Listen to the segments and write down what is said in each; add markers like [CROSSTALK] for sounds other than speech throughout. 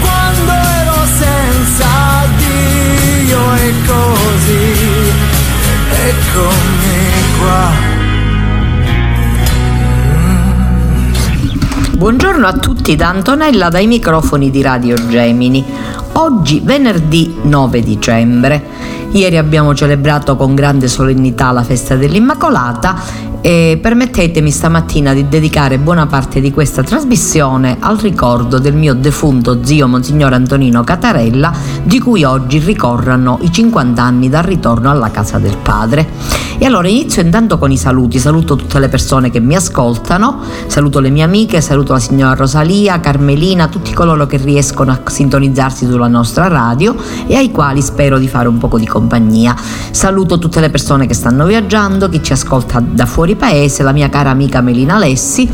quando ero senza Dio e così eccomi qua Buongiorno a tutti da Antonella dai microfoni di Radio Gemini. Oggi venerdì 9 dicembre. Ieri abbiamo celebrato con grande solennità la festa dell'Immacolata e permettetemi stamattina di dedicare buona parte di questa trasmissione al ricordo del mio defunto zio Monsignor Antonino Catarella, di cui oggi ricorrono i 50 anni dal ritorno alla casa del padre. E allora inizio intanto con i saluti, saluto tutte le persone che mi ascoltano, saluto le mie amiche, saluto la signora Rosalia, Carmelina, tutti coloro che riescono a sintonizzarsi sulla nostra radio e ai quali spero di fare un poco di compagnia. Saluto tutte le persone che stanno viaggiando, chi ci ascolta da fuori paese, la mia cara amica Melina Lessi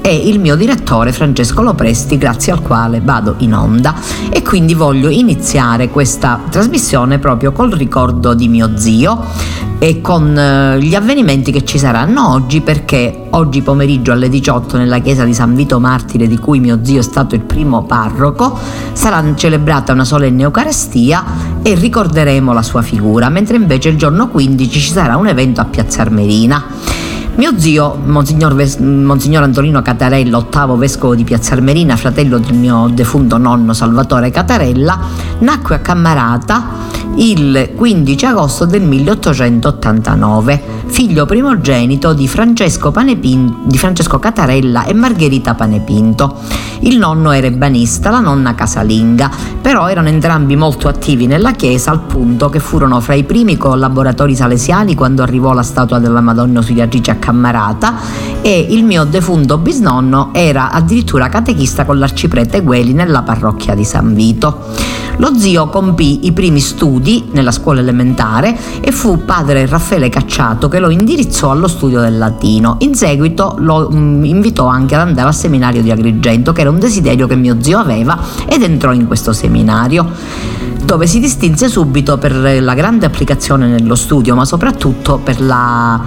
e il mio direttore Francesco Lopresti, grazie al quale vado in onda. E quindi voglio iniziare questa trasmissione proprio col ricordo di mio zio e con eh, gli avvenimenti che ci saranno oggi perché oggi pomeriggio alle 18 nella chiesa di San Vito Martire di cui mio zio è stato il primo parroco sarà celebrata una solenne Eucaristia e ricorderemo la sua figura mentre invece il giorno 15 ci sarà un evento a Piazza Armerina. Mio zio, Monsignor, Ves- Monsignor, Antonino Catarella, ottavo vescovo di Piazza Armerina, fratello del mio defunto nonno Salvatore Catarella, nacque a Cammarata il 15 agosto del 1889, figlio primogenito di Francesco, Panepin- di Francesco Catarella e Margherita Panepinto. Il nonno era ebanista, la nonna casalinga, però erano entrambi molto attivi nella chiesa al punto che furono fra i primi collaboratori salesiani quando arrivò la statua della Madonna Ausiliatrice a Cammarata e il mio defunto bisnonno era addirittura catechista con l'arciprete Gueli nella parrocchia di San Vito. Lo zio compì i primi studi nella scuola elementare e fu padre Raffaele Cacciato che lo indirizzò allo studio del latino. In seguito lo mm, invitò anche ad andare al seminario di Agrigento, che era un desiderio che mio zio aveva, ed entrò in questo seminario dove si distinse subito per la grande applicazione nello studio, ma soprattutto per la,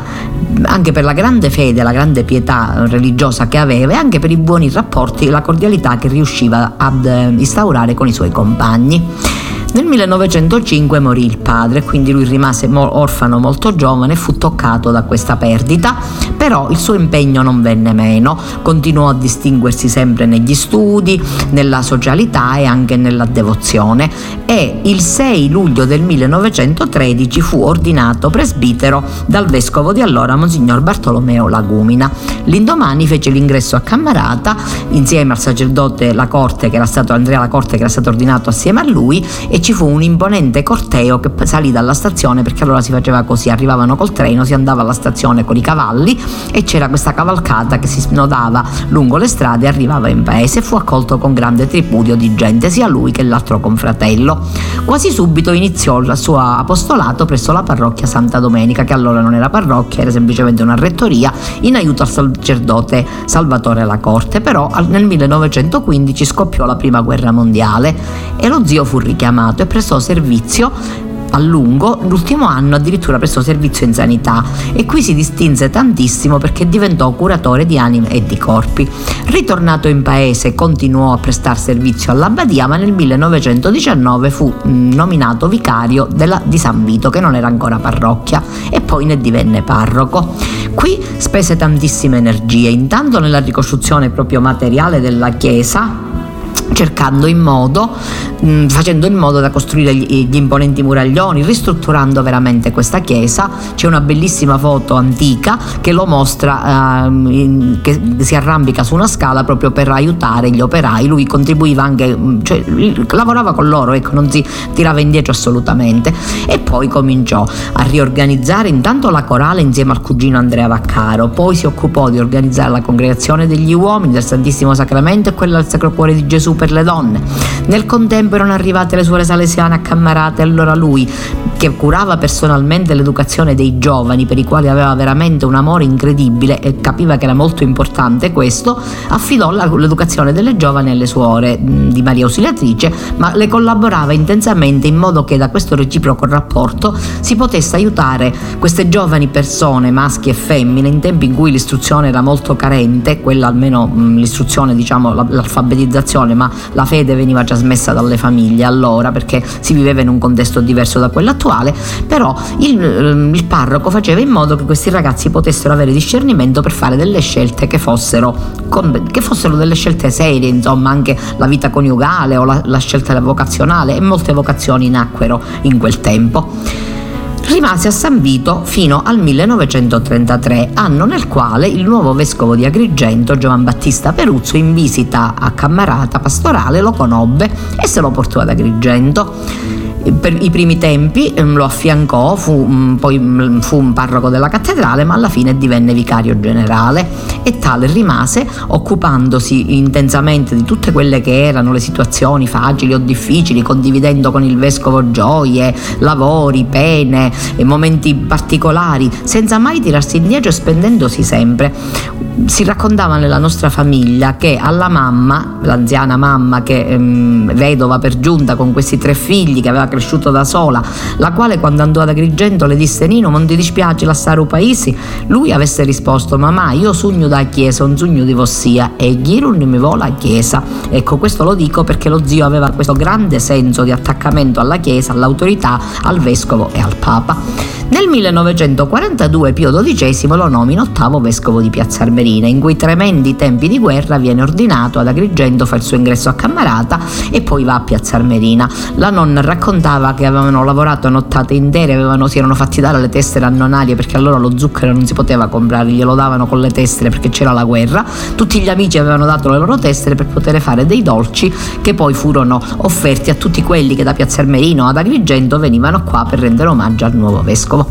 anche per la grande fede, la grande pietà religiosa che aveva e anche per i buoni rapporti e la cordialità che riusciva ad instaurare con i suoi compagni. Nel 1905 morì il padre, quindi lui rimase orfano molto giovane e fu toccato da questa perdita, però il suo impegno non venne meno, continuò a distinguersi sempre negli studi, nella socialità e anche nella devozione e il 6 luglio del 1913 fu ordinato presbitero dal vescovo di allora Monsignor Bartolomeo Lagumina. L'indomani fece l'ingresso a Cammarata insieme al sacerdote La Corte, che era stato Andrea La Corte, che era stato ordinato assieme a lui e ci fu un imponente corteo che salì dalla stazione perché allora si faceva così, arrivavano col treno, si andava alla stazione con i cavalli e c'era questa cavalcata che si snodava lungo le strade e arrivava in paese e fu accolto con grande tripudio di gente, sia lui che l'altro confratello. Quasi subito iniziò il suo apostolato presso la parrocchia Santa Domenica, che allora non era parrocchia, era semplicemente una rettoria, in aiuto al sacerdote Salvatore alla corte, però nel 1915 scoppiò la prima guerra mondiale e lo zio fu richiamato e prestò servizio a lungo, l'ultimo anno addirittura prestò servizio in sanità e qui si distinse tantissimo perché diventò curatore di anime e di corpi. Ritornato in paese continuò a prestare servizio all'abbadia ma nel 1919 fu mm, nominato vicario della, di San Vito che non era ancora parrocchia e poi ne divenne parroco. Qui spese tantissime energie, intanto nella ricostruzione proprio materiale della chiesa cercando in modo, mh, facendo in modo da costruire gli, gli, imponenti muraglioni, ristrutturando veramente questa chiesa. C'è una bellissima foto antica che lo mostra, uh, in, che si arrampica su una scala proprio per aiutare gli operai. Lui contribuiva anche, cioè, lavorava con loro, ecco, non si tirava indietro assolutamente. E poi cominciò a riorganizzare intanto la corale insieme al cugino Andrea Vaccaro, poi si occupò di organizzare la congregazione degli uomini del Santissimo Sacramento e quella del Sacro Cuore di Gesù per le donne. Nel contempo erano arrivate le suore salesiane accammarate, allora lui, che curava personalmente l'educazione dei giovani, per i quali aveva veramente un amore incredibile e capiva che era molto importante questo, affidò l'educazione delle giovani alle suore di Maria Ausiliatrice, ma le collaborava intensamente in modo che da questo reciproco rapporto si potesse aiutare queste giovani persone, maschi e femmine, in tempi in cui l'istruzione era molto carente, quella almeno l'istruzione, diciamo, l'alfabetizzazione, ma la fede veniva trasmessa dalle famiglie allora perché si viveva in un contesto diverso da quello attuale, però il, ehm, il parroco faceva in modo che questi ragazzi potessero avere discernimento per fare delle scelte che fossero, che fossero delle scelte serie, insomma anche la vita coniugale o la, la scelta vocazionale e molte vocazioni nacquero in quel tempo rimase a San Vito fino al 1933, anno nel quale il nuovo vescovo di Agrigento, Giovan Battista Peruzzo, in visita a Cammarata Pastorale lo conobbe e se lo portò ad Agrigento per i primi tempi ehm, lo affiancò, fu, poi mm, fu un parroco della cattedrale, ma alla fine divenne vicario generale e tale rimase occupandosi intensamente di tutte quelle che erano le situazioni facili o difficili, condividendo con il vescovo gioie, lavori, pene momenti particolari, senza mai tirarsi indietro e spendendosi sempre. Si raccontava nella nostra famiglia che alla mamma, l'anziana mamma che ehm, vedova per giunta con questi tre figli che aveva cresciuto da sola, la quale quando andò ad Agrigento le disse Nino non ti dispiace lasciare un paese? Lui avesse risposto mamma io sogno da chiesa, un sogno di vossia e Ghirun mi vola a chiesa. Ecco questo lo dico perché lo zio aveva questo grande senso di attaccamento alla chiesa, all'autorità, al vescovo e al papa. Nel 1942 Pio XII lo nomina ottavo vescovo di Piazza Armerina. In quei tremendi tempi di guerra viene ordinato ad Agrigento, fa il suo ingresso a Cammarata e poi va a Piazza Armerina. La nonna raccontava che avevano lavorato nottate intere, avevano, si erano fatti dare le tessere annonarie perché allora lo zucchero non si poteva comprare, glielo davano con le tessere perché c'era la guerra. Tutti gli amici avevano dato le loro tessere per poter fare dei dolci che poi furono offerti a tutti quelli che da Piazza Armerino ad Agrigento venivano qua per rendere omaggio al nuovo vescovo.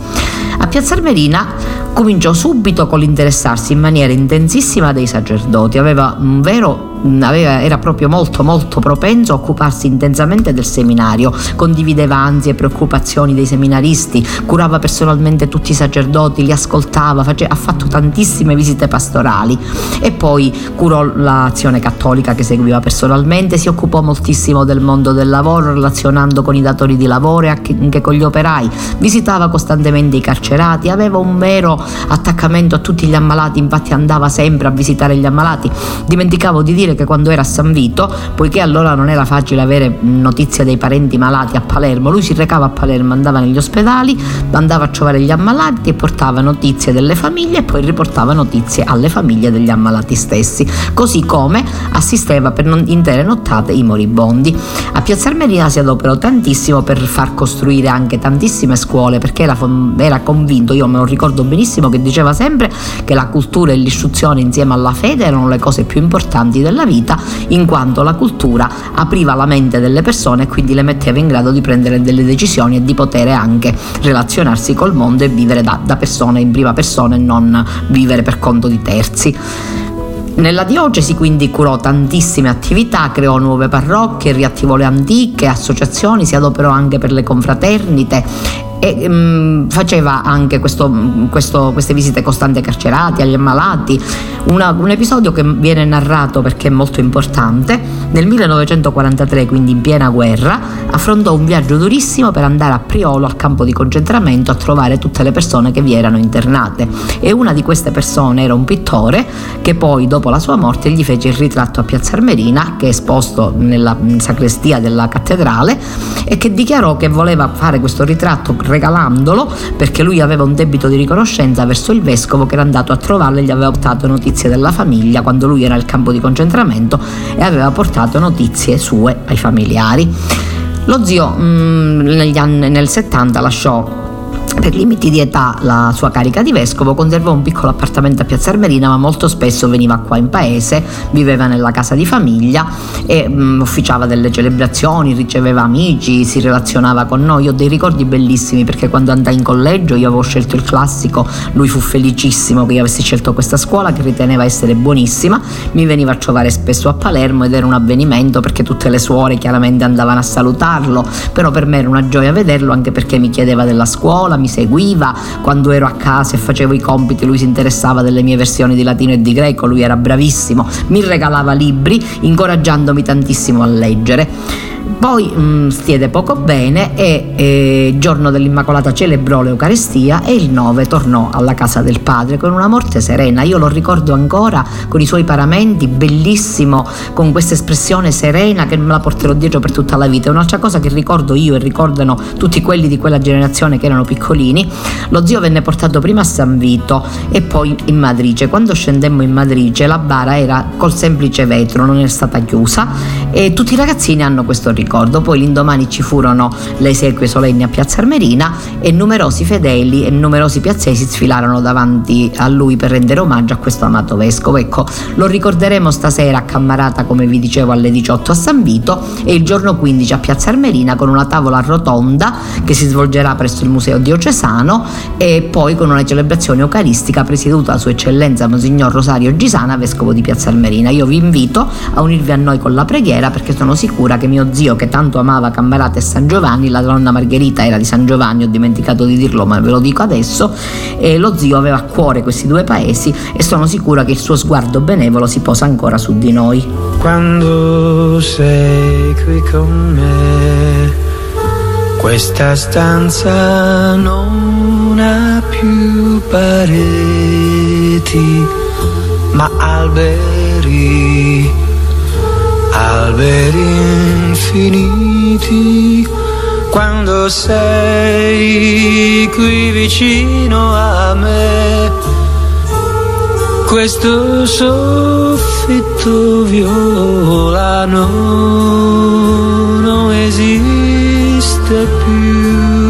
A Piazza Armerina cominciò subito con l'interessarsi in maniera intensissima dei sacerdoti, aveva un vero aveva, era proprio molto molto propenso a occuparsi intensamente del seminario, condivideva ansie e preoccupazioni dei seminaristi, curava personalmente tutti i sacerdoti, li ascoltava, face, ha fatto tantissime visite pastorali e poi curò l'azione cattolica che seguiva personalmente, si occupò moltissimo del mondo del lavoro relazionando con i datori di lavoro e anche con gli operai, visitava costantemente i carcerati, aveva un vero attaccamento a tutti gli ammalati, infatti andava sempre a visitare gli ammalati. Dimenticavo di dire che quando era a San Vito, poiché allora non era facile avere notizie dei parenti malati a Palermo, lui si recava a Palermo, andava negli ospedali, andava a trovare gli ammalati e portava notizie delle famiglie e poi riportava notizie alle famiglie degli ammalati stessi, così come assisteva per intere nottate i moribondi. A Piazza Armerina si adoperò tantissimo per far costruire anche tantissime scuole perché era, era convinto, io me lo ricordo benissimo, che diceva sempre che la cultura e l'istruzione insieme alla fede erano le cose più importanti della vita, in quanto la cultura apriva la mente delle persone e quindi le metteva in grado di prendere delle decisioni e di poter anche relazionarsi col mondo e vivere da, da persone in prima persona e non vivere per conto di terzi. Nella diocesi quindi curò tantissime attività, creò nuove parrocchie, riattivò le antiche associazioni, si adoperò anche per le confraternite e um, faceva anche questo, questo, queste visite costanti ai carcerati, agli ammalati. Una, un episodio che viene narrato perché è molto importante. Nel 1943, quindi in piena guerra, affrontò un viaggio durissimo per andare a Priolo al campo di concentramento a trovare tutte le persone che vi erano internate. E una di queste persone era un pittore che poi, dopo la sua morte, gli fece il ritratto a Piazza Armerina, che è esposto nella sacrestia della cattedrale, e che dichiarò che voleva fare questo ritratto regalandolo perché lui aveva un debito di riconoscenza verso il vescovo che era andato a trovarlo e gli aveva portato notizie della famiglia quando lui era al campo di concentramento e aveva portato notizie sue ai familiari. Lo zio mh, mm, negli anni, nel 70 lasciò per limiti di età la sua carica di vescovo, conservò un piccolo appartamento a Piazza Armerina, ma molto spesso veniva qua in paese, viveva nella casa di famiglia e mh, mm, ufficiava delle celebrazioni, riceveva amici, si relazionava con noi. Ho dei ricordi bellissimi perché quando andai in collegio io avevo scelto il classico, lui fu felicissimo che io avessi scelto questa scuola che riteneva essere buonissima, mi veniva a trovare spesso a Palermo ed era un avvenimento perché tutte le suore chiaramente andavano a salutarlo, però per me era una gioia vederlo anche perché mi chiedeva della scuola, mi seguiva, quando ero a casa e facevo i compiti lui si interessava delle mie versioni di latino e di greco, lui era bravissimo, mi regalava libri incoraggiandomi tantissimo a leggere. Poi mh, mm, stiede poco bene e eh, giorno dell'Immacolata celebrò l'Eucarestia e il 9 tornò alla casa del padre con una morte serena. Io lo ricordo ancora con i suoi paramenti, bellissimo, con questa espressione serena che me la porterò dietro per tutta la vita. È un'altra cosa che ricordo io e ricordano tutti quelli di quella generazione che erano piccolini. Lo zio venne portato prima a San Vito e poi in Madrice. Quando scendemmo in Madrice la bara era col semplice vetro, non è stata chiusa e tutti i ragazzini hanno questo ricordo ricordo. Poi l'indomani ci furono le esequie solenni a Piazza Armerina e numerosi fedeli e numerosi piazzesi sfilarono davanti a lui per rendere omaggio a questo amato vescovo. Ecco, lo ricorderemo stasera a Cammarata, come vi dicevo, alle 18 a San Vito e il giorno 15 a Piazza Armerina con una tavola rotonda che si svolgerà presso il Museo Diocesano e poi con una celebrazione eucaristica presieduta da Sua Eccellenza Monsignor Rosario Gisana, vescovo di Piazza Armerina. Io vi invito a unirvi a noi con la preghiera perché sono sicura che mio zio che tanto amava Cammarata e San Giovanni, la donna Margherita era di San Giovanni, ho dimenticato di dirlo ma ve lo dico adesso, e lo zio aveva a cuore questi due paesi e sono sicura che il suo sguardo benevolo si posa ancora su di noi. Quando sei qui con me, questa stanza non ha più pareti, ma alberi alberi infiniti quando sei qui vicino a me. Questo soffitto violano non esiste più.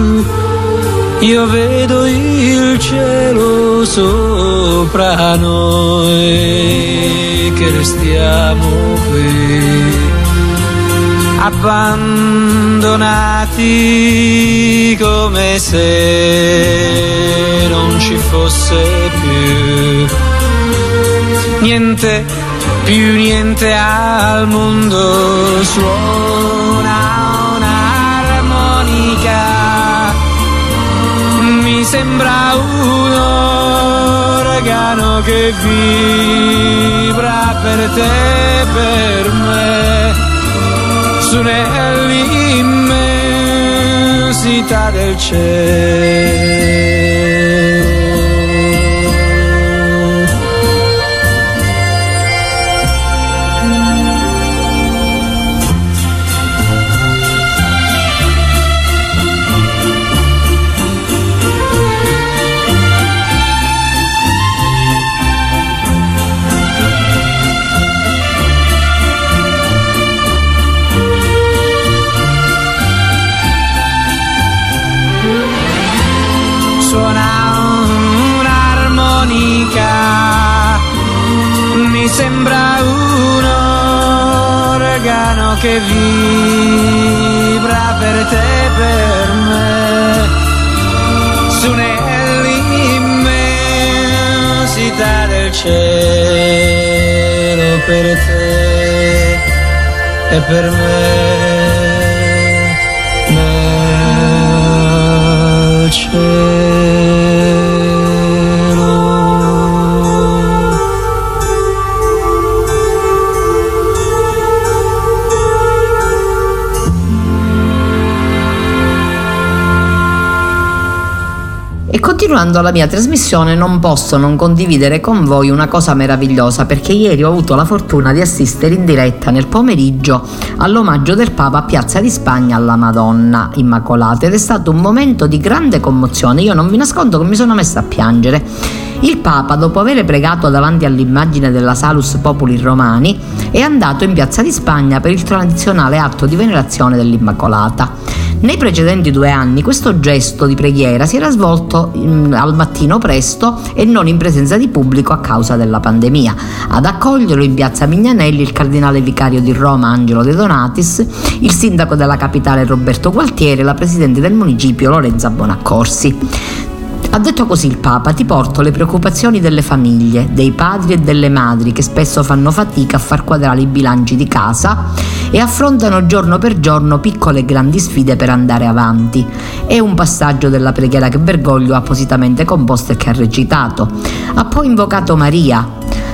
Io vedo il cielo sopra noi che restiamo qui abbandonati come se non ci fosse più. Niente più niente al mondo suona sembra un organo che vibra per te per me su nell'immensità del cielo. Continuando la mia trasmissione non posso non condividere con voi una cosa meravigliosa perché ieri ho avuto la fortuna di assistere in diretta nel pomeriggio all'omaggio del Papa a Piazza di Spagna alla Madonna Immacolata ed è stato un momento di grande commozione. Io non vi nascondo che mi sono messa a piangere. Il Papa, dopo aver pregato davanti all'immagine della Salus Populi Romani, è andato in Piazza di Spagna per il tradizionale atto di venerazione dell'Immacolata. Nei precedenti due anni questo gesto di preghiera si era svolto in, al mattino presto e non in presenza di pubblico a causa della pandemia. Ad accoglierlo in piazza Mignanelli il cardinale vicario di Roma Angelo De Donatis, il sindaco della capitale Roberto Gualtieri e la presidente del municipio Lorenza Bonaccorsi. Ha detto così il Papa, ti porto le preoccupazioni delle famiglie, dei padri e delle madri che spesso fanno fatica a far quadrare i bilanci di casa e affrontano giorno per giorno piccole e grandi sfide per andare avanti. È un passaggio della preghiera che Bergoglio ha appositamente composto e che ha recitato. Ha poi invocato Maria,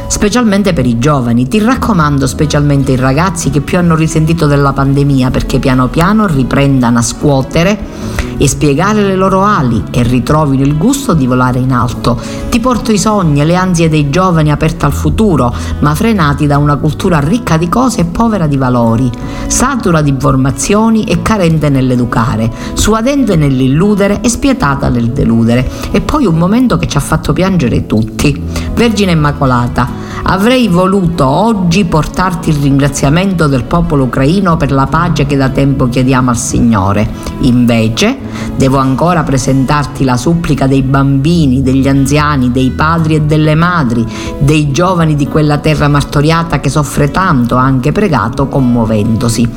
specialmente per i giovani. Ti raccomando specialmente i ragazzi che più hanno risentito della pandemia perché piano piano riprendano a scuotere e spiegare le loro ali e ritrovino il gusto di volare in alto. Ti porto i sogni e le ansie dei giovani aperti al futuro, ma frenati da una cultura ricca di cose e povera di valori, satura di informazioni e carente nell'educare, suadente nell'illudere e spietata nel deludere. E poi un momento che ci ha fatto piangere tutti. Vergine Immacolata, Avrei voluto oggi portarti il ringraziamento del popolo ucraino per la pace che da tempo chiediamo al Signore. Invece, devo ancora presentarti la supplica dei bambini, degli anziani, dei padri e delle madri, dei giovani di quella terra martoriata che soffre tanto, anche pregato commuovendosi.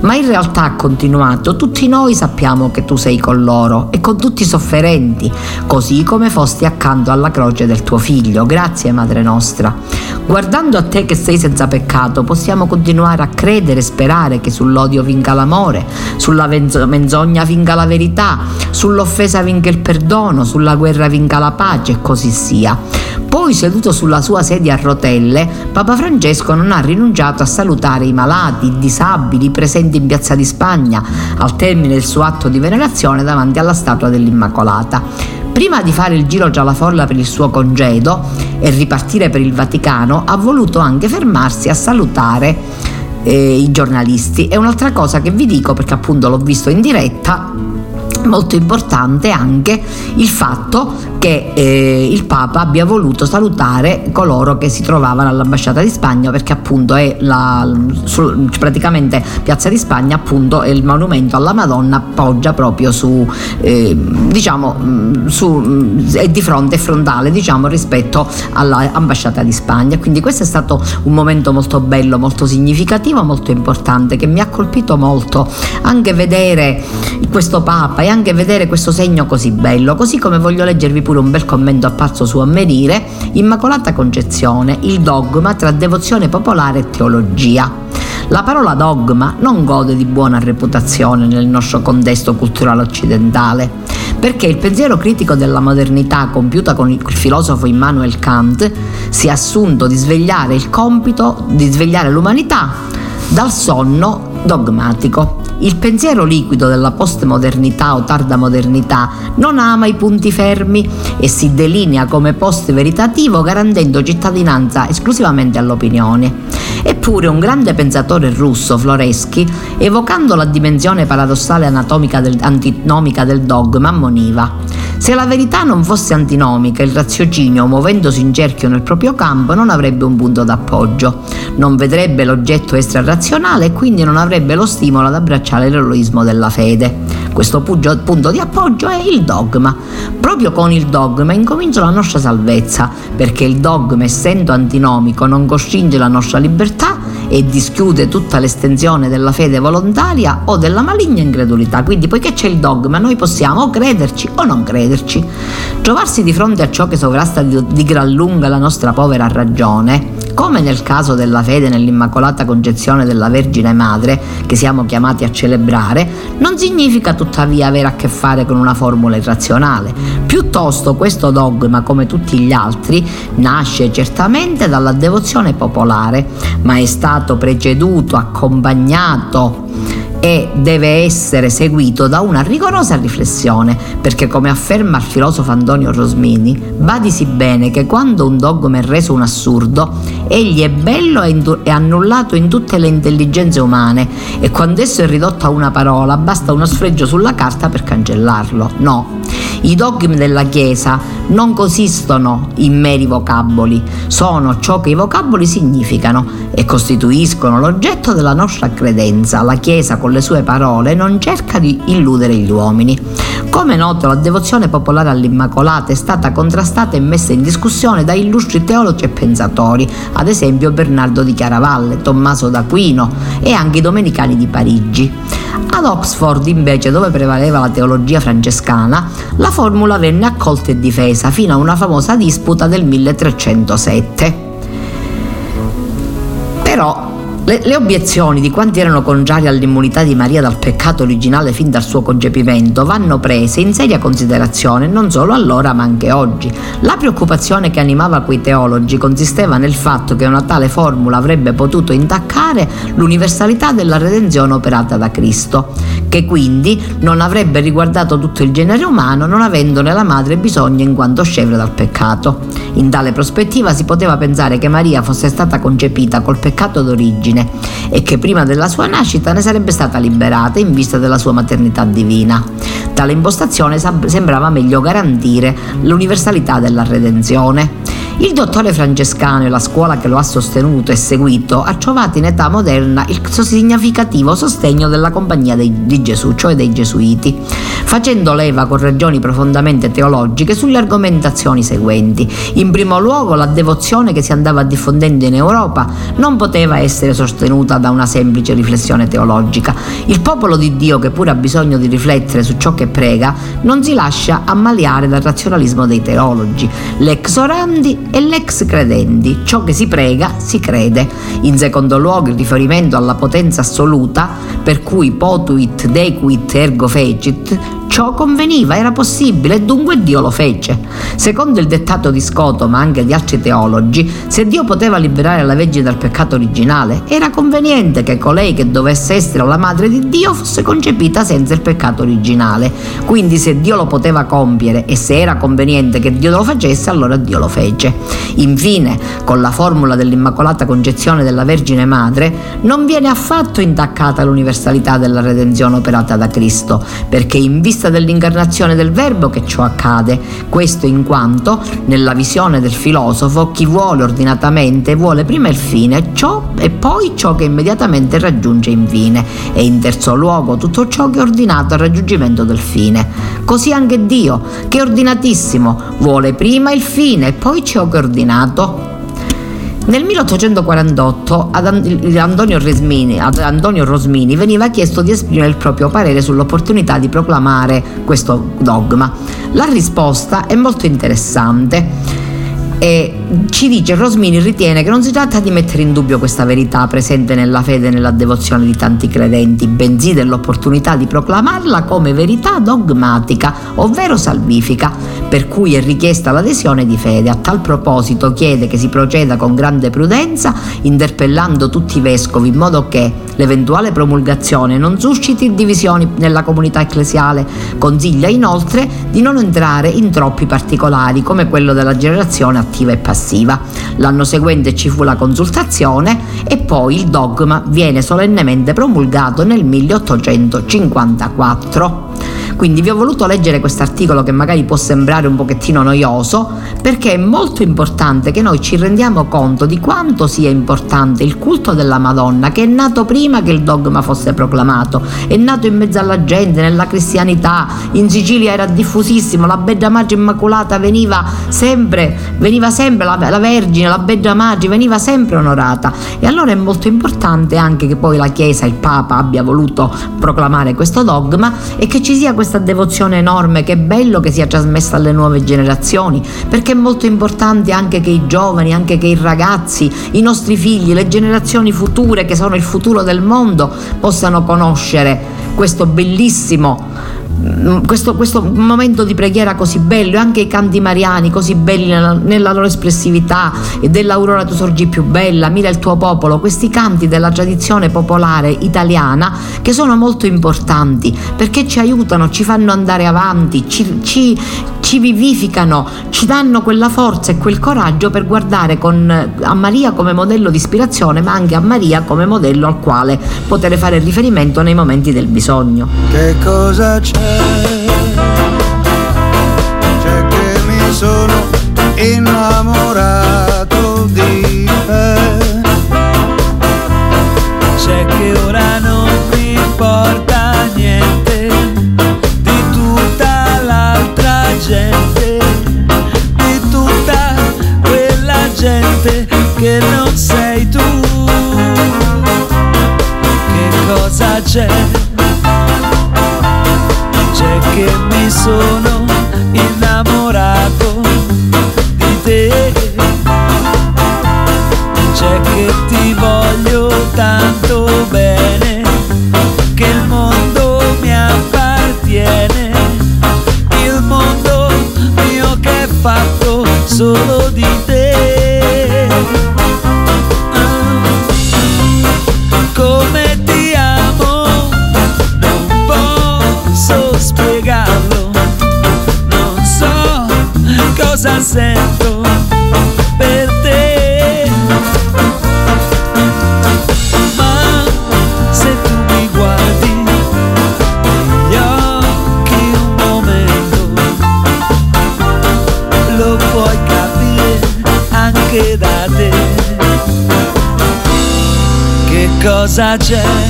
Ma in realtà ha continuato, tutti noi sappiamo che tu sei con loro e con tutti i sofferenti, così come fosti accanto alla croce del tuo figlio. Grazie, Madre nostra. Guardando a te che sei senza peccato, possiamo continuare a credere e sperare che sull'odio vinca l'amore, sulla menzogna vinca la verità, sull'offesa vinca il perdono, sulla guerra vinca la pace e così sia. Poi, seduto sulla sua sedia a rotelle, Papa Francesco non ha rinunciato a salutare i malati, i disabili presenti in Piazza di Spagna al termine del suo atto di venerazione davanti alla statua dell'Immacolata. Prima di fare il giro già alla folla per il suo congedo e ripartire per il Vaticano, ha voluto anche fermarsi a salutare eh, i giornalisti. E un'altra cosa che vi dico, perché appunto l'ho visto in diretta, molto importante anche il fatto che eh, il Papa abbia voluto salutare coloro che si trovavano all'ambasciata di Spagna perché appunto è la, su, praticamente Piazza di Spagna appunto è il monumento alla Madonna appoggia proprio su eh, diciamo mm, su, mm, è di fronte frontale diciamo rispetto all'ambasciata di Spagna. Quindi questo è stato un momento molto bello molto significativo molto importante che mi ha colpito molto anche vedere questo Papa e anche vedere questo segno così bello. Così come voglio leggervi pure un bel commento apparso su Ammerire, Immacolata Concezione, il dogma tra devozione popolare e teologia. La parola dogma non gode di buona reputazione nel nostro contesto culturale occidentale, perché il pensiero critico della modernità compiuta con il filosofo Immanuel Kant si è assunto di svegliare il compito di svegliare l'umanità dal sonno dogmatico. Il pensiero liquido della postmodernità o tarda modernità non ama i punti fermi e si delinea come post veritativo garantendo cittadinanza esclusivamente all'opinione. Eppure un grande pensatore russo, Floreschi, evocando la dimensione paradossale anatomica del, antinomica del dogma, ammoniva se la verità non fosse antinomica, il raziocinio, muovendosi in cerchio nel proprio campo, non avrebbe un punto d'appoggio, non vedrebbe l'oggetto extra-razionale e quindi non avrebbe lo stimolo ad abbracciare l'eroismo della fede. Questo punto di appoggio è il dogma. Proprio con il dogma incomincia la nostra salvezza, perché il dogma, essendo antinomico, non costringe la nostra libertà e dischiude tutta l'estensione della fede volontaria o della maligna incredulità. Quindi, poiché c'è il dogma, noi possiamo o crederci o non crederci. Trovarsi di fronte a ciò che sovrasta di, di gran lunga la nostra povera ragione, come nel caso della fede nell'Immacolata Concezione della Vergine Madre, che siamo chiamati a celebrare, non significa tuttavia avere a che fare con una formula irrazionale. Piuttosto questo dogma, come tutti gli altri, nasce certamente dalla devozione popolare, ma è stato preceduto, accompagnato e deve essere seguito da una rigorosa riflessione, perché come afferma il filosofo Antonio Rosmini, badisi bene che quando un dogma è reso un assurdo, egli è bello e annullato in tutte le intelligenze umane e quando esso è ridotto a una parola basta uno sfregio sulla carta per cancellarlo. No, i dogmi della Chiesa non consistono in meri vocaboli, sono ciò che i vocaboli significano e costituiscono l'oggetto della nostra credenza. La Chiesa con le sue parole non cerca di illudere gli uomini. Come noto, la devozione popolare all'Immacolata è stata contrastata e messa in discussione da illustri teologi e pensatori, ad esempio Bernardo di Chiaravalle, Tommaso d'Aquino e anche i domenicani di Parigi. Ad Oxford, invece, dove prevaleva la teologia francescana, la formula venne accolta e difesa fino a una famosa disputa del 1307. Però le, le, obiezioni di quanti erano contrari all'immunità di Maria dal peccato originale fin dal suo concepimento vanno prese in seria considerazione non solo allora ma anche oggi. La preoccupazione che animava quei teologi consisteva nel fatto che una tale formula avrebbe potuto intaccare l'universalità della redenzione operata da Cristo, che quindi non avrebbe riguardato tutto il genere umano non avendone la madre bisogno in quanto scevre dal peccato. In tale prospettiva si poteva pensare che Maria fosse stata concepita col peccato d'origine origine e che prima della sua nascita ne sarebbe stata liberata in vista della sua maternità divina. Tale impostazione sembrava meglio garantire l'universalità della redenzione. Il dottore francescano e la scuola che lo ha sostenuto e seguito ha trovato in età moderna il significativo sostegno della compagnia di Gesù, cioè dei Gesuiti, facendo leva con ragioni profondamente teologiche sulle argomentazioni seguenti. In primo luogo, la devozione che si andava diffondendo in Europa non poteva essere sostenuta da una semplice riflessione teologica. Il popolo di Dio, che pure ha bisogno di riflettere su ciò che prega, non si lascia ammaliare dal razionalismo dei teologi. L'ex orandi e l'ex credenti, ciò che si prega si crede. In secondo luogo il riferimento alla potenza assoluta, per cui potuit dequit ergo fecit, Ciò conveniva, era possibile e dunque Dio lo fece. Secondo il dettato di Scoto, ma anche di altri teologi, se Dio poteva liberare la Vergine dal peccato originale, era conveniente che colei che dovesse essere la madre di Dio fosse concepita senza il peccato originale. Quindi se Dio lo poteva compiere e se era conveniente che Dio lo facesse, allora Dio lo fece. Infine, con la formula dell'Immacolata Concezione della Vergine Madre, non viene affatto intaccata l'universalità della redenzione operata da Cristo, perché in vista vista dell'incarnazione del Verbo che ciò accade, questo in quanto, nella visione del filosofo, chi vuole ordinatamente vuole prima il fine ciò e poi ciò che immediatamente raggiunge in fine e in terzo luogo tutto ciò che è ordinato al raggiungimento del fine. Così anche Dio, che è ordinatissimo, vuole prima il fine e poi ciò che è ordinato nel 1848 ad Antonio, Rosmini veniva chiesto di esprimere il proprio parere sull'opportunità di proclamare questo dogma. La risposta è molto interessante e ci dice Rosmini ritiene che non si tratta di mettere in dubbio questa verità presente nella fede e nella devozione di tanti credenti, bensì dell'opportunità di proclamarla come verità dogmatica, ovvero salvifica, per cui è richiesta l'adesione di fede. A tal proposito chiede che si proceda con grande prudenza, interpellando tutti i vescovi in modo che l'eventuale promulgazione non susciti divisioni nella comunità ecclesiale. Consiglia inoltre di non entrare in troppi particolari come quello della generazione attiva e passiva. L'anno seguente ci fu la consultazione e poi il dogma viene solennemente promulgato nel 1854. Quindi vi ho voluto leggere questo articolo che magari può sembrare un pochettino noioso perché è molto importante che noi ci rendiamo conto di quanto sia importante il culto della Madonna che è nato prima che il dogma fosse proclamato, è nato in mezzo alla gente, nella cristianità, in Sicilia era diffusissimo, la Beggia Maggi Immacolata veniva sempre, veniva sempre la, la Vergine, la Beggia Maggi veniva sempre onorata. E allora è molto importante anche che poi la Chiesa, il Papa abbia voluto proclamare questo dogma e che ci sia questa questa devozione enorme che è bello che sia trasmessa alle nuove generazioni, perché è molto importante anche che i giovani, anche che i ragazzi, i nostri figli, le generazioni future che sono il futuro del mondo possano conoscere questo bellissimo questo, questo, momento di preghiera così bello, anche i canti mariani così belli nella, nella loro espressività, e dell'aurora tu sorgi più bella, mira il tuo popolo, questi canti della tradizione popolare italiana che sono molto importanti perché ci aiutano, ci fanno andare avanti, ci, ci, ci vivificano, ci danno quella forza e quel coraggio per guardare con, a Maria come modello di ispirazione, ma anche a Maria come modello al quale poter fare riferimento nei momenti del bisogno. Che cosa c'è? C'è che mi sono innamorato di te. C'è che ora non mi importa gente, di tutta quella gente che non sei Che cosa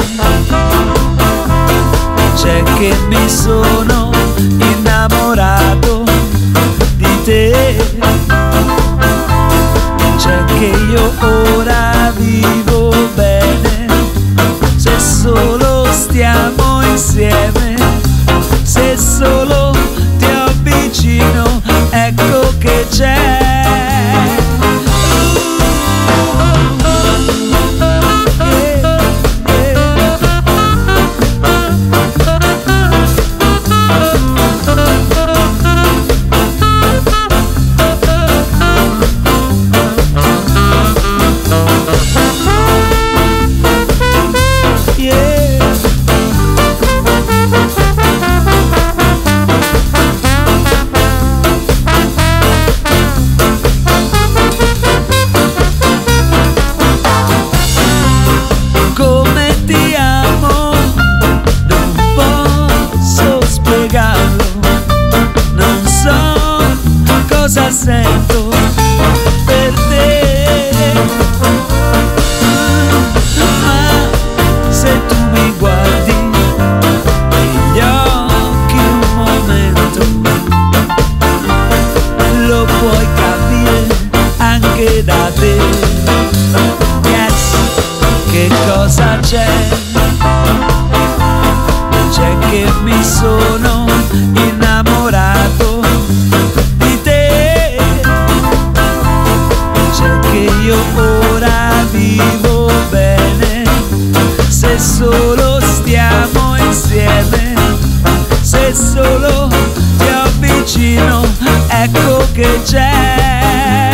che c'è.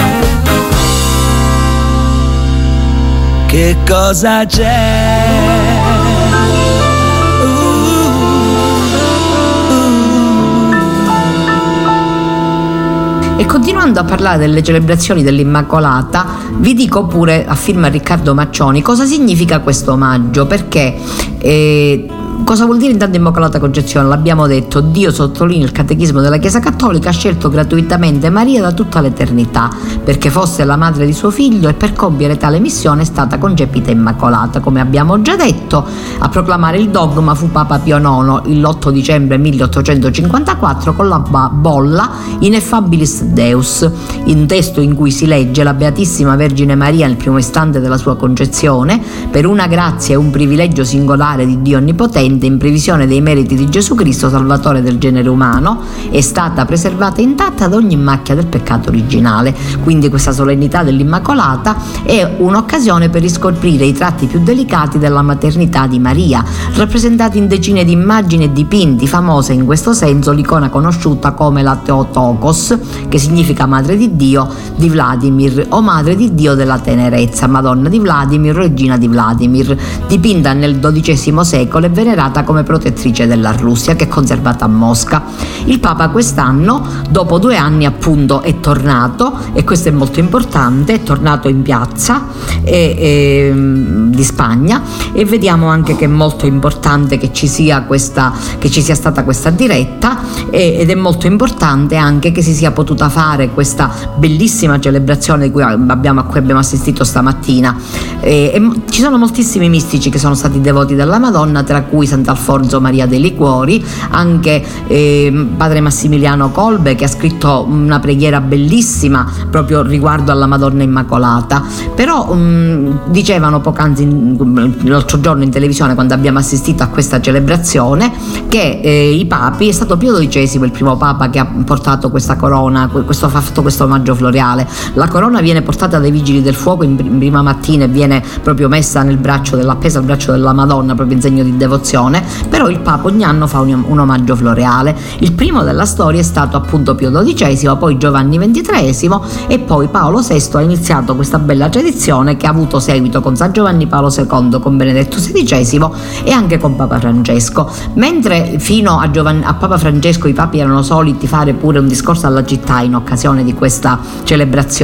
Che cosa c'è? E continuando a parlare delle celebrazioni dell'Immacolata, vi dico pure, a firma Riccardo Maccioni, cosa significa questo omaggio, perché eh, cosa vuol dire intanto Immacolata Concezione? L'abbiamo detto, Dio sottolinea il catechismo della Chiesa Cattolica, ha scelto gratuitamente Maria da tutta l'eternità, perché fosse la madre di suo figlio e per compiere tale missione è stata concepita Immacolata, come abbiamo già detto. A proclamare il dogma fu Papa Pio IX l'8 dicembre 1854 con la bolla Ineffabilis Deus, un testo in cui si legge la Beatissima Vergine Maria nel primo istante della sua concezione, per una grazia e un privilegio singolare di Dio Onnipotente, sapiente in previsione dei meriti di Gesù Cristo, Salvatore del genere umano, è stata preservata intatta da ogni macchia del peccato originale. Quindi questa solennità dell'Immacolata è un'occasione per riscoprire i tratti più delicati della maternità di Maria, rappresentati in decine di immagini e dipinti, famosa in questo senso l'icona conosciuta come la Theotokos, che significa Madre di Dio di Vladimir o Madre di Dio della tenerezza, Madonna di Vladimir, Regina di Vladimir, dipinta nel XII secolo e venerata come protettrice della Russia, che è conservata a Mosca. Il Papa quest'anno, dopo due anni appunto, è tornato, e questo è molto importante, è tornato in piazza e, e, di Spagna e vediamo anche che è molto importante che ci sia, questa, che ci sia stata questa diretta e, ed è molto importante anche che si sia potuta fare questa bellissima celebrazione cui abbiamo, a cui abbiamo assistito stamattina. E, ci sono moltissimi mistici che sono stati devoti della Madonna, tra cui Sant'Alfonso Maria dei Liquori, anche eh, padre Massimiliano Colbe che ha scritto una preghiera bellissima proprio riguardo alla Madonna Immacolata. Però um, dicevano poc'anzi l'altro giorno in televisione quando abbiamo assistito a questa celebrazione che eh, i papi è stato Pio XII il primo papa che ha portato questa corona, questo, ha fatto questo omaggio floreale. La corona viene portata dai vigili del fuoco in prima mattina e viene proprio messa nel braccio della appesa al braccio della Madonna proprio in segno di devozione, però il Papa ogni anno fa un, un omaggio floreale. Il primo della storia è stato appunto Pio XII, poi Giovanni XXIII e poi Paolo VI ha iniziato questa bella tradizione che ha avuto seguito con San Giovanni Paolo II, con Benedetto XVI e anche con Papa Francesco. Mentre fino a, Giovanni, a Papa Francesco i papi erano soliti fare pure un discorso alla città in occasione di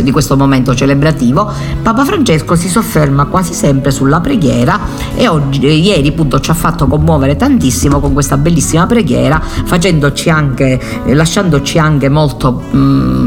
di questo momento celebrativo, Papa Francesco si sofferma quasi sempre sulla preghiera e oggi, ieri appunto ci ha fatto commuovere tantissimo con questa bellissima preghiera, facendoci anche, lasciandoci anche molto, mm,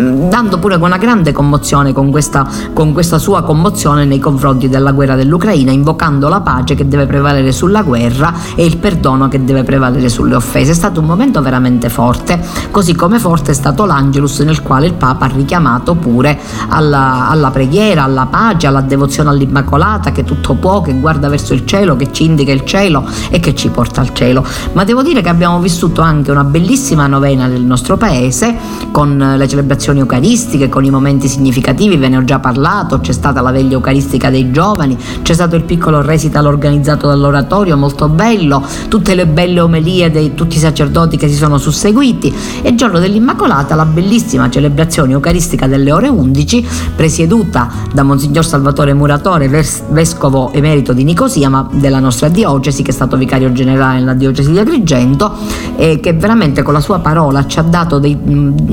dando pure una grande commozione con questa, con questa sua commozione nei confronti della guerra dell'Ucraina, invocando la pace che deve prevalere sulla guerra e il perdono che deve prevalere sulle offese. È stato un momento veramente forte, così come forte è stato l'Angelus nel quale il Papa ha richiamato pure alla, alla preghiera, alla pace, alla devozione all'Immacolata, che tutto può, che guarda verso il cielo, che ci indica il cielo e che ci porta al cielo. Ma devo dire che abbiamo vissuto anche una bellissima novena nel nostro paese, con le celebrazioni eucaristiche, con i momenti significativi, ve ne ho già parlato, c'è stata la veglia eucaristica dei giovani, c'è stato il piccolo recital organizzato dall'oratorio, molto bello, tutte le belle omelie di tutti i sacerdoti che si sono susseguiti e giorno dell'Immacolata la bellissima celebrazione eucaristica delle ore 11 presieduta da Monsignor Salvatore Muratore, vescovo emerito di Nicosia, ma della nostra diocesi, che è stato vicario generale nella diocesi di Agrigento e che veramente con la sua parola ci ha dato, dei,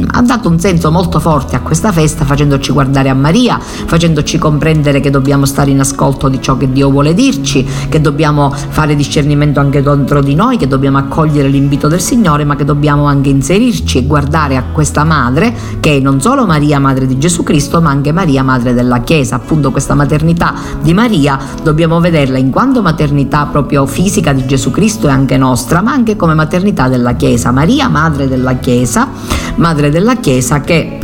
ha dato un senso molto forte a questa festa facendoci guardare a Maria, facendoci comprendere che dobbiamo stare in ascolto di ciò che Dio vuole dirci, che dobbiamo fare discernimento anche contro di noi, che dobbiamo accogliere l'invito del Signore, ma che dobbiamo anche inserirci e guardare a questa madre che è non solo Maria, madre di Gesù Cristo, ma anche Maria, madre della Chiesa. Appunto questa maternità di Maria dobbiamo vederla in quanto maternità proprio fisica di Gesù Cristo e anche nostra, ma anche come maternità della Chiesa. Maria, madre della Chiesa, madre della Chiesa che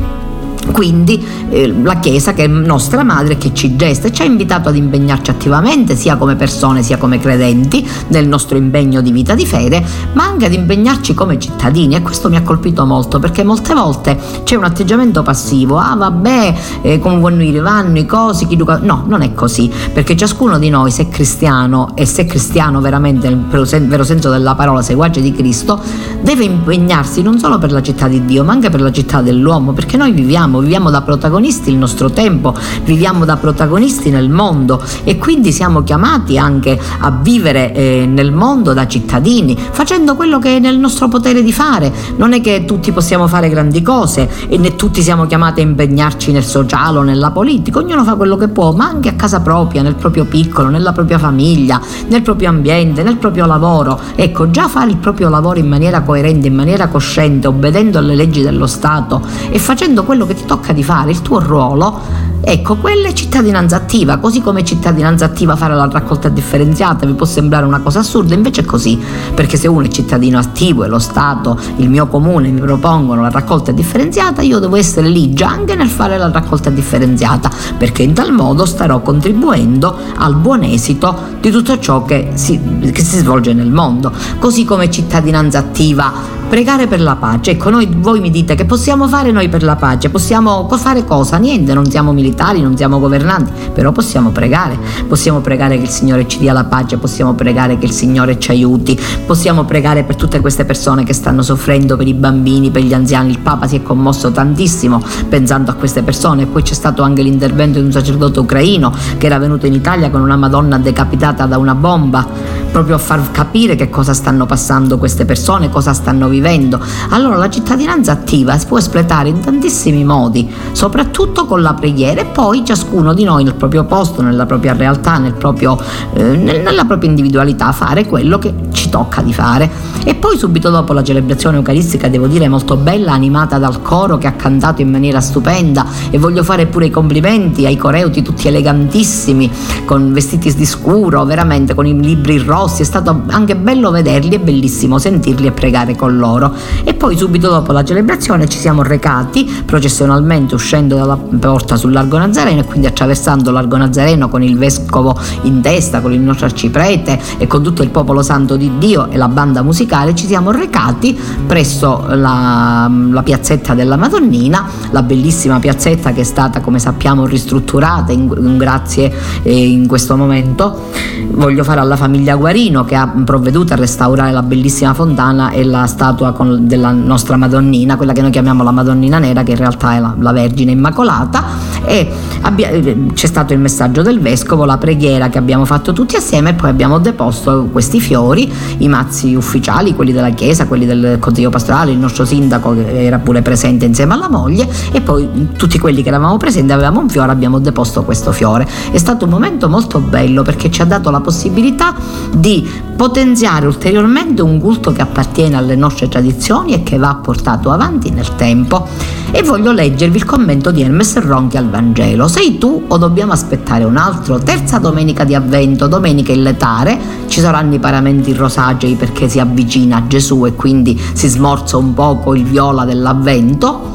quindi eh, la Chiesa che è nostra madre che ci gesta e ci ha invitato ad impegnarci attivamente sia come persone sia come credenti nel nostro impegno di vita di fede ma anche ad impegnarci come cittadini. E questo mi ha colpito molto perché molte volte c'è un atteggiamento passivo. Ah vabbè eh, come vanno vanno i cosi chi duca... no non è così perché ciascuno di noi se è cristiano e se è cristiano veramente nel vero senso della parola seguace di Cristo deve impegnarsi non solo per la città di Dio ma anche per la città dell'uomo perché noi viviamo viviamo, viviamo da protagonisti il nostro tempo, viviamo da protagonisti nel mondo e quindi siamo chiamati anche a vivere eh, nel mondo da cittadini, facendo quello che è nel nostro potere di fare. Non è che tutti possiamo fare grandi cose e né tutti siamo chiamati a impegnarci nel sociale o nella politica, ognuno fa quello che può, ma anche a casa propria, nel proprio piccolo, nella propria famiglia, nel proprio ambiente, nel proprio lavoro. Ecco, già fare il proprio lavoro in maniera coerente, in maniera cosciente, obbedendo alle leggi dello Stato e facendo quello che ti tocca di fare, il tuo ruolo, Ecco, quella è cittadinanza attiva, così come cittadinanza attiva fare la raccolta differenziata, vi può sembrare una cosa assurda, invece è così, perché se uno è cittadino attivo e lo Stato, il mio comune mi propongono la raccolta differenziata, io devo essere lì già anche nel fare la raccolta differenziata, perché in tal modo starò contribuendo al buon esito di tutto ciò che si, che si svolge nel mondo, così come cittadinanza attiva pregare per la pace. Ecco, noi, voi mi dite che possiamo fare noi per la pace, possiamo fare cosa? Niente, non siamo militari, non siamo governanti, però possiamo pregare, possiamo pregare che il Signore ci dia la pace, possiamo pregare che il Signore ci aiuti, possiamo pregare per tutte queste persone che stanno soffrendo, per i bambini, per gli anziani. Il Papa si è commosso tantissimo pensando a queste persone, poi c'è stato anche l'intervento di un sacerdote ucraino che era venuto in Italia con una Madonna decapitata da una bomba, proprio a far capire che cosa stanno passando queste persone, cosa stanno vivendo. Allora la cittadinanza attiva si può espletare in tantissimi modi, soprattutto con la preghiera e poi ciascuno di noi nel proprio posto, nella propria realtà, nel proprio, eh, nella propria individualità fare quello che ci tocca di fare. E poi subito dopo la celebrazione eucaristica, devo dire molto bella, animata dal coro che ha cantato in maniera stupenda. E voglio fare pure i complimenti ai coreuti tutti elegantissimi, con vestiti di scuro, veramente con i libri rossi, è stato anche bello vederli e bellissimo sentirli e pregare con loro. E poi subito dopo la celebrazione ci siamo recati processionalmente uscendo dalla porta sul Largo Nazareno e quindi attraversando Largo Nazareno con il vescovo in testa, con il nostro arciprete e con tutto il popolo santo di Dio e la banda musicale ci siamo recati presso la, la piazzetta della Madonnina, la bellissima piazzetta che è stata come sappiamo ristrutturata, in, in grazie eh, in questo momento. Voglio fare alla famiglia Guarino che ha provveduto a restaurare la bellissima fontana e la statua con, della nostra Madonnina, quella che noi chiamiamo la Madonnina Nera, che in realtà è la, la Vergine Immacolata, e abbia, eh, c'è stato il messaggio del Vescovo, la preghiera che abbiamo fatto tutti assieme e poi abbiamo deposto questi fiori, i mazzi ufficiali, quelli della Chiesa, quelli del Consiglio Pastorale, il nostro sindaco che era pure presente insieme alla moglie e poi tutti quelli che eravamo presenti avevamo un fiore, abbiamo deposto questo fiore. È stato un momento molto bello perché ci ha dato la possibilità di potenziare ulteriormente un culto che appartiene alle nostre tradizioni e che va portato avanti nel tempo. E voglio leggervi il commento di Hermes Ronchi al Vangelo. Sei tu o dobbiamo aspettare un altro? Terza domenica di avvento, domenica in letare, ci saranno i paramenti rosacei perché si avvicina a Gesù e quindi si smorza un poco il viola dell'avvento.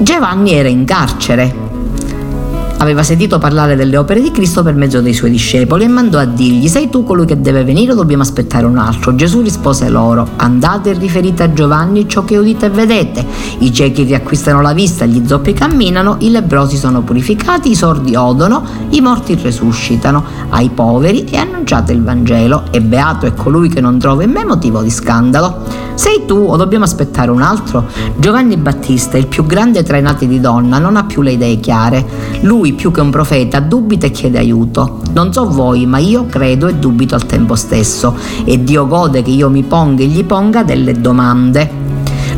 Giovanni era in carcere Aveva sentito parlare delle opere di Cristo per mezzo dei suoi discepoli e mandò a dirgli: Sei tu colui che deve venire o dobbiamo aspettare un altro? Gesù rispose loro: Andate e riferite a Giovanni ciò che udite e vedete. I ciechi riacquistano la vista, gli zoppi camminano, i lebrosi sono purificati, i sordi odono, i morti resuscitano. Ai poveri e annunciate il Vangelo. E beato è colui che non trova in me motivo di scandalo. Sei tu o dobbiamo aspettare un altro? Giovanni Battista, il più grande tra i nati di donna, non ha più le idee chiare. Lui lui più che un profeta dubita e chiede aiuto. Non so voi, ma io credo e dubito al tempo stesso e Dio gode che io mi ponga e gli ponga delle domande.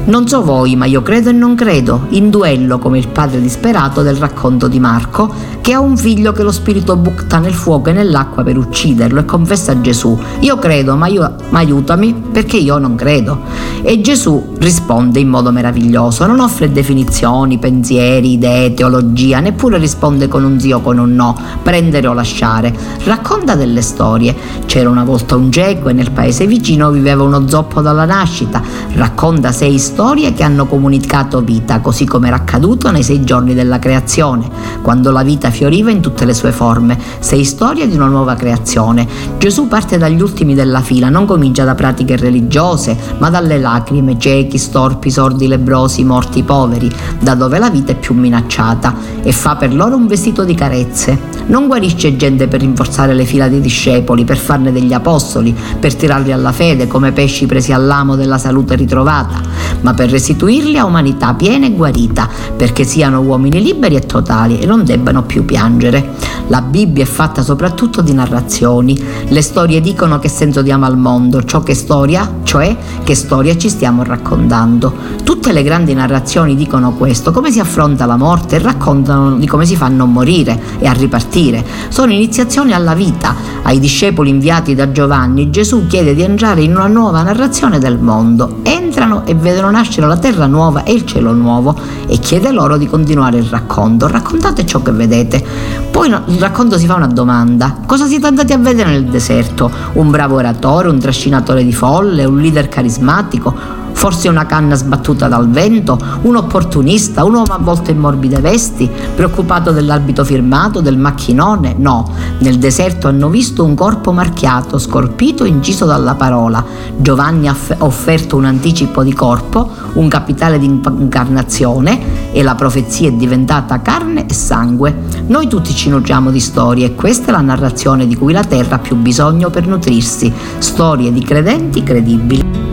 Non so voi, ma io credo e non credo, in duello come il padre disperato del racconto di Marco, che ha un figlio che lo spirito butta nel fuoco e nell'acqua per ucciderlo e confessa a Gesù, io credo, ma, io, ma aiutami perché io non credo. E Gesù risponde in modo meraviglioso, non offre definizioni, pensieri, idee, teologia, neppure risponde con un sì o con un no, prendere o lasciare. Racconta delle storie. C'era una volta un geco e nel paese vicino viveva uno zoppo dalla nascita. Racconta sei storie storie che hanno comunicato vita, così come era accaduto nei sei giorni della creazione, quando la vita fioriva in tutte le sue forme. Sei storie di una nuova creazione. Gesù parte dagli ultimi della fila, non comincia da pratiche religiose, ma dalle lacrime, ciechi, storpi, sordi, lebrosi, morti, poveri, da dove la vita è più minacciata, e fa per loro un vestito di carezze. Non guarisce gente per rinforzare le fila dei discepoli, per farne degli apostoli, per tirarli alla fede come pesci presi all'amo della salute ritrovata, ma per restituirli a umanità piena e guarita, perché siano uomini liberi e totali e non debbano più piangere. La Bibbia è fatta soprattutto di narrazioni. Le storie dicono che senso diamo al mondo, ciò che storia, cioè che storia ci stiamo raccontando. Tutte le grandi narrazioni dicono questo, come si affronta la morte e raccontano di come si fa a non morire e a ripartire. Sono iniziazioni alla vita. Ai discepoli inviati da Giovanni Gesù chiede di entrare in una nuova narrazione del mondo. Entrano e vedono nascere la terra nuova e il cielo nuovo e chiede loro di continuare il racconto. Raccontate ciò che vedete. Poi il racconto si fa una domanda. Cosa siete andati a vedere nel deserto? Un bravo oratore, un trascinatore di folle, un leader carismatico? Forse una canna sbattuta dal vento, un opportunista, un uomo avvolto in morbide vesti, preoccupato dell'abito firmato, del macchinone? No, nel deserto hanno visto un corpo marchiato, scorpito, inciso dalla parola. Giovanni ha offerto un anticipo di corpo, un capitale di incarnazione e la profezia è diventata carne e sangue. Noi tutti ci nutriamo di storie e questa è la narrazione di cui la terra ha più bisogno per nutrirsi, storie di credenti credibili.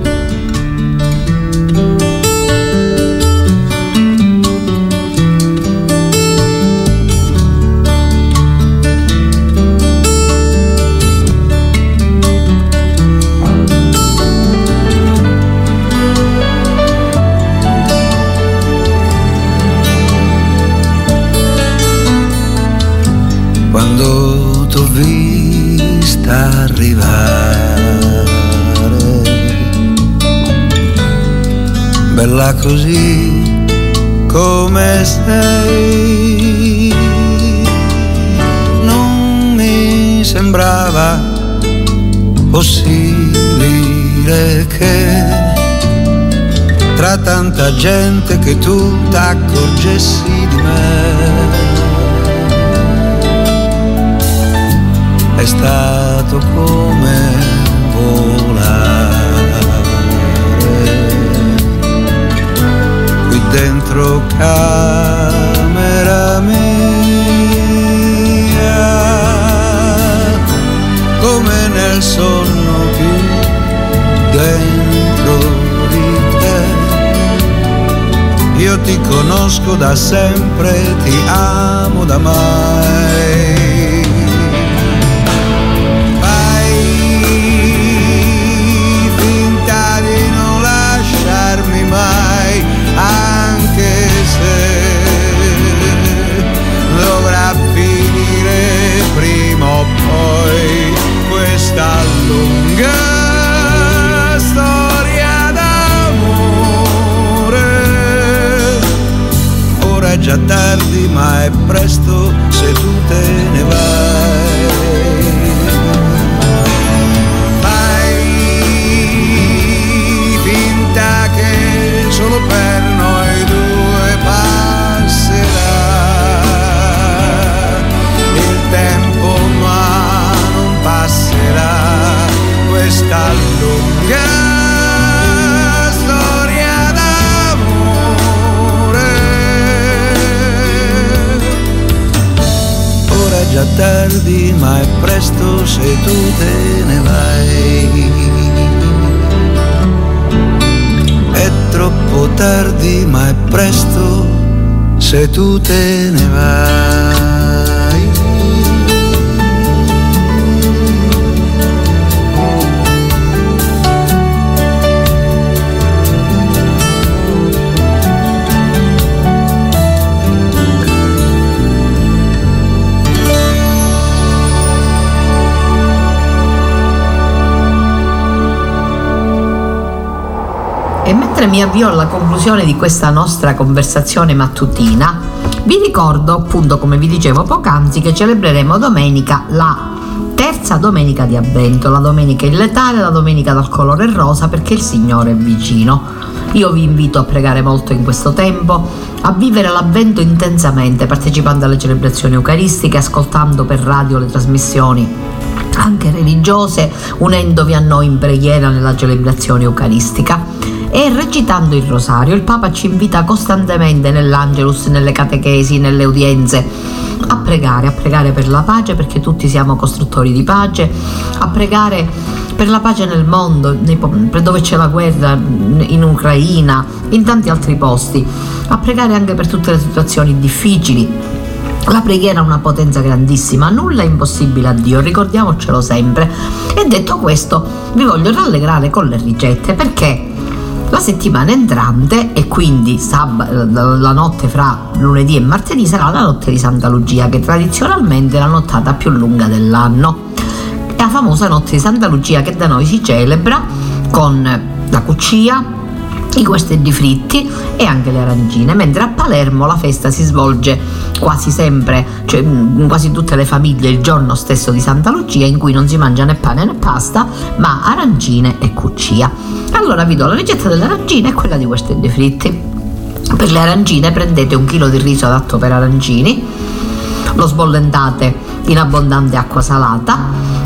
Sembrava possibile che tra tanta gente che tu t'accorgessi di me. È stato come volare dentro camera mia, nel sonno più dentro di te. Io ti conosco da sempre, ti amo da mai. Già tardi ma è presto se tu te ne vai. Fai finta che solo per tardi, ma è presto se tu te ne vai. È troppo tardi, ma è presto se tu te ne vai. Mi avvio alla conclusione di questa nostra conversazione mattutina, vi ricordo appunto, come vi dicevo poc'anzi, che celebreremo domenica la terza domenica di avvento, la domenica illetale, la domenica dal colore rosa perché il Signore è vicino. Io vi invito a pregare molto in questo tempo, a vivere l'avvento intensamente, partecipando alle celebrazioni eucaristiche, ascoltando per radio le trasmissioni anche religiose, unendovi a noi in preghiera nella celebrazione eucaristica e recitando il rosario. Il Papa ci invita costantemente nell'Angelus, nelle catechesi, nelle udienze a pregare, a pregare per la pace perché tutti siamo costruttori di pace, a pregare per la pace nel mondo, dove c'è la guerra, in Ucraina, in tanti altri posti, a pregare anche per tutte le situazioni difficili. La preghiera ha una potenza grandissima, nulla è impossibile a Dio, ricordiamocelo sempre. E detto questo, vi voglio rallegrare con le ricette perché la settimana entrante e quindi sab- la notte fra lunedì e martedì sarà la notte di Santa Lucia che tradizionalmente è la nottata più lunga dell'anno. È la famosa notte di Santa Lucia che da noi si celebra con la cucia, i guastelli fritti e anche le arancine, mentre a Palermo la festa si svolge quasi sempre, cioè in quasi tutte le famiglie il giorno stesso di Santa Lucia in cui non si mangia né pane né pasta, ma arancine e cuccia. Allora vi do la ricetta delle arancine e quella di guastelli fritti. Per le arancine prendete un chilo di riso adatto per arancini, lo sbollentate in abbondante acqua salata,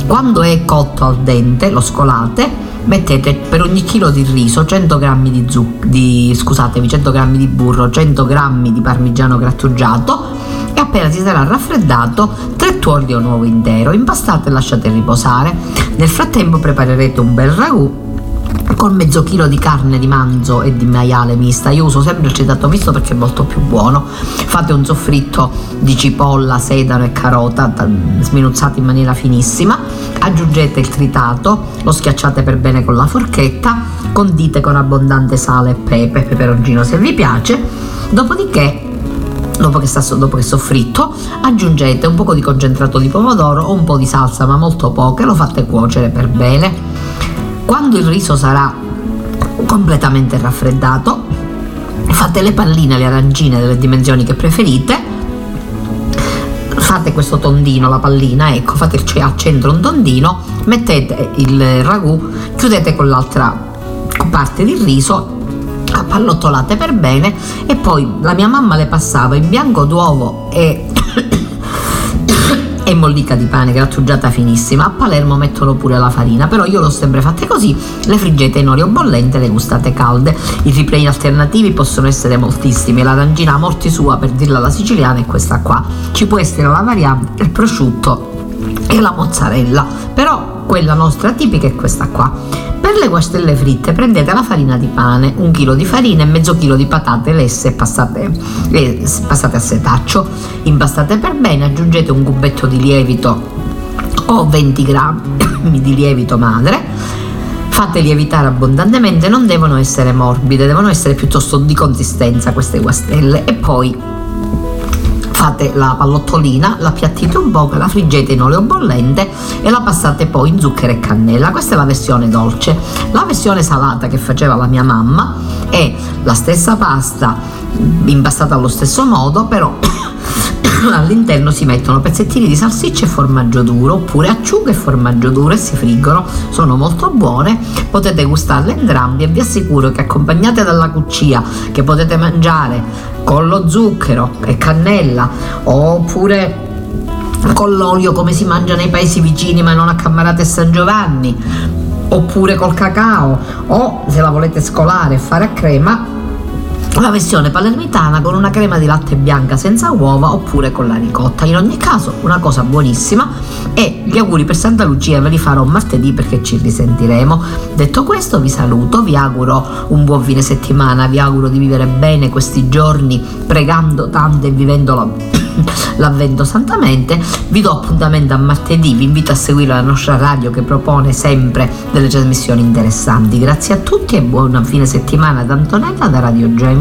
quando è cotto al dente lo scolate mettete per ogni chilo di riso 100 g di, zuc- di, scusatevi, 100 g di burro, 100 g di parmigiano grattugiato e appena si sarà raffreddato 3 tuorli di uovo intero, impastate e lasciate riposare. Nel frattempo preparerete un bel ragù con mezzo chilo di carne di manzo e di maiale mista. Io uso sempre il cetato misto perché è molto più buono. Fate un soffritto di cipolla, sedano e carota sminuzzati in maniera finissima. Aggiungete il tritato, lo schiacciate per bene con la forchetta, condite con abbondante sale e pepe, peperoncino se vi piace. Dopodiché Dopo che, sta, dopo che soffritto aggiungete un po' di concentrato di pomodoro o un po' di salsa ma molto poche, lo fate cuocere per bene quando il riso sarà completamente raffreddato, fate le palline, le arancine delle dimensioni che preferite, fate questo tondino, la pallina, ecco, fate cioè al centro un tondino, mettete il ragù, chiudete con l'altra parte del riso appallottolate per bene e poi la mia mamma le passava in bianco d'uovo e e mollica di pane grattugiata finissima. A Palermo mettono pure la farina, però io l'ho sempre fatte così, le friggete in olio bollente, le gustate calde. I replay alternativi possono essere moltissimi, l'arancina a morti sua per dirla alla siciliana è questa qua. Ci può essere la variante, il prosciutto e la mozzarella, però quella nostra tipica è questa qua. Per le guastelle fritte prendete la farina di pane, un chilo di farina e mezzo chilo di patate lesse passate, eh, passate a setaccio. Impastate per bene, aggiungete un cubetto di lievito o 20 grammi [COUGHS] di lievito madre. Fate lievitare abbondantemente, non devono essere morbide, devono essere piuttosto di consistenza queste guastelle e poi fate la pallottolina, la piattite un po', la friggete in olio bollente e la passate poi in zucchero e cannella. Questa è la versione dolce. La versione salata che faceva la mia mamma è la stessa pasta impastata allo stesso modo, però [COUGHS] all'interno si mettono pezzettini di salsiccia e formaggio duro oppure acciughe e formaggio duro e si friggono sono molto buone potete gustarle entrambi e vi assicuro che accompagnate dalla cuccia che potete mangiare con lo zucchero e cannella oppure con l'olio come si mangia nei paesi vicini ma non a Cammarate e San Giovanni oppure col cacao o se la volete scolare e fare a crema la versione palermitana con una crema di latte bianca senza uova oppure con la ricotta. In ogni caso, una cosa buonissima e gli auguri per Santa Lucia ve li farò martedì perché ci risentiremo. Detto questo, vi saluto, vi auguro un buon fine settimana, vi auguro di vivere bene questi giorni pregando tanto e vivendo la [COUGHS] l'avvento santamente. Vi do appuntamento a martedì, vi invito a seguire la nostra radio che propone sempre delle trasmissioni interessanti. Grazie a tutti e buona fine settimana da Antonella da Radio Gemini.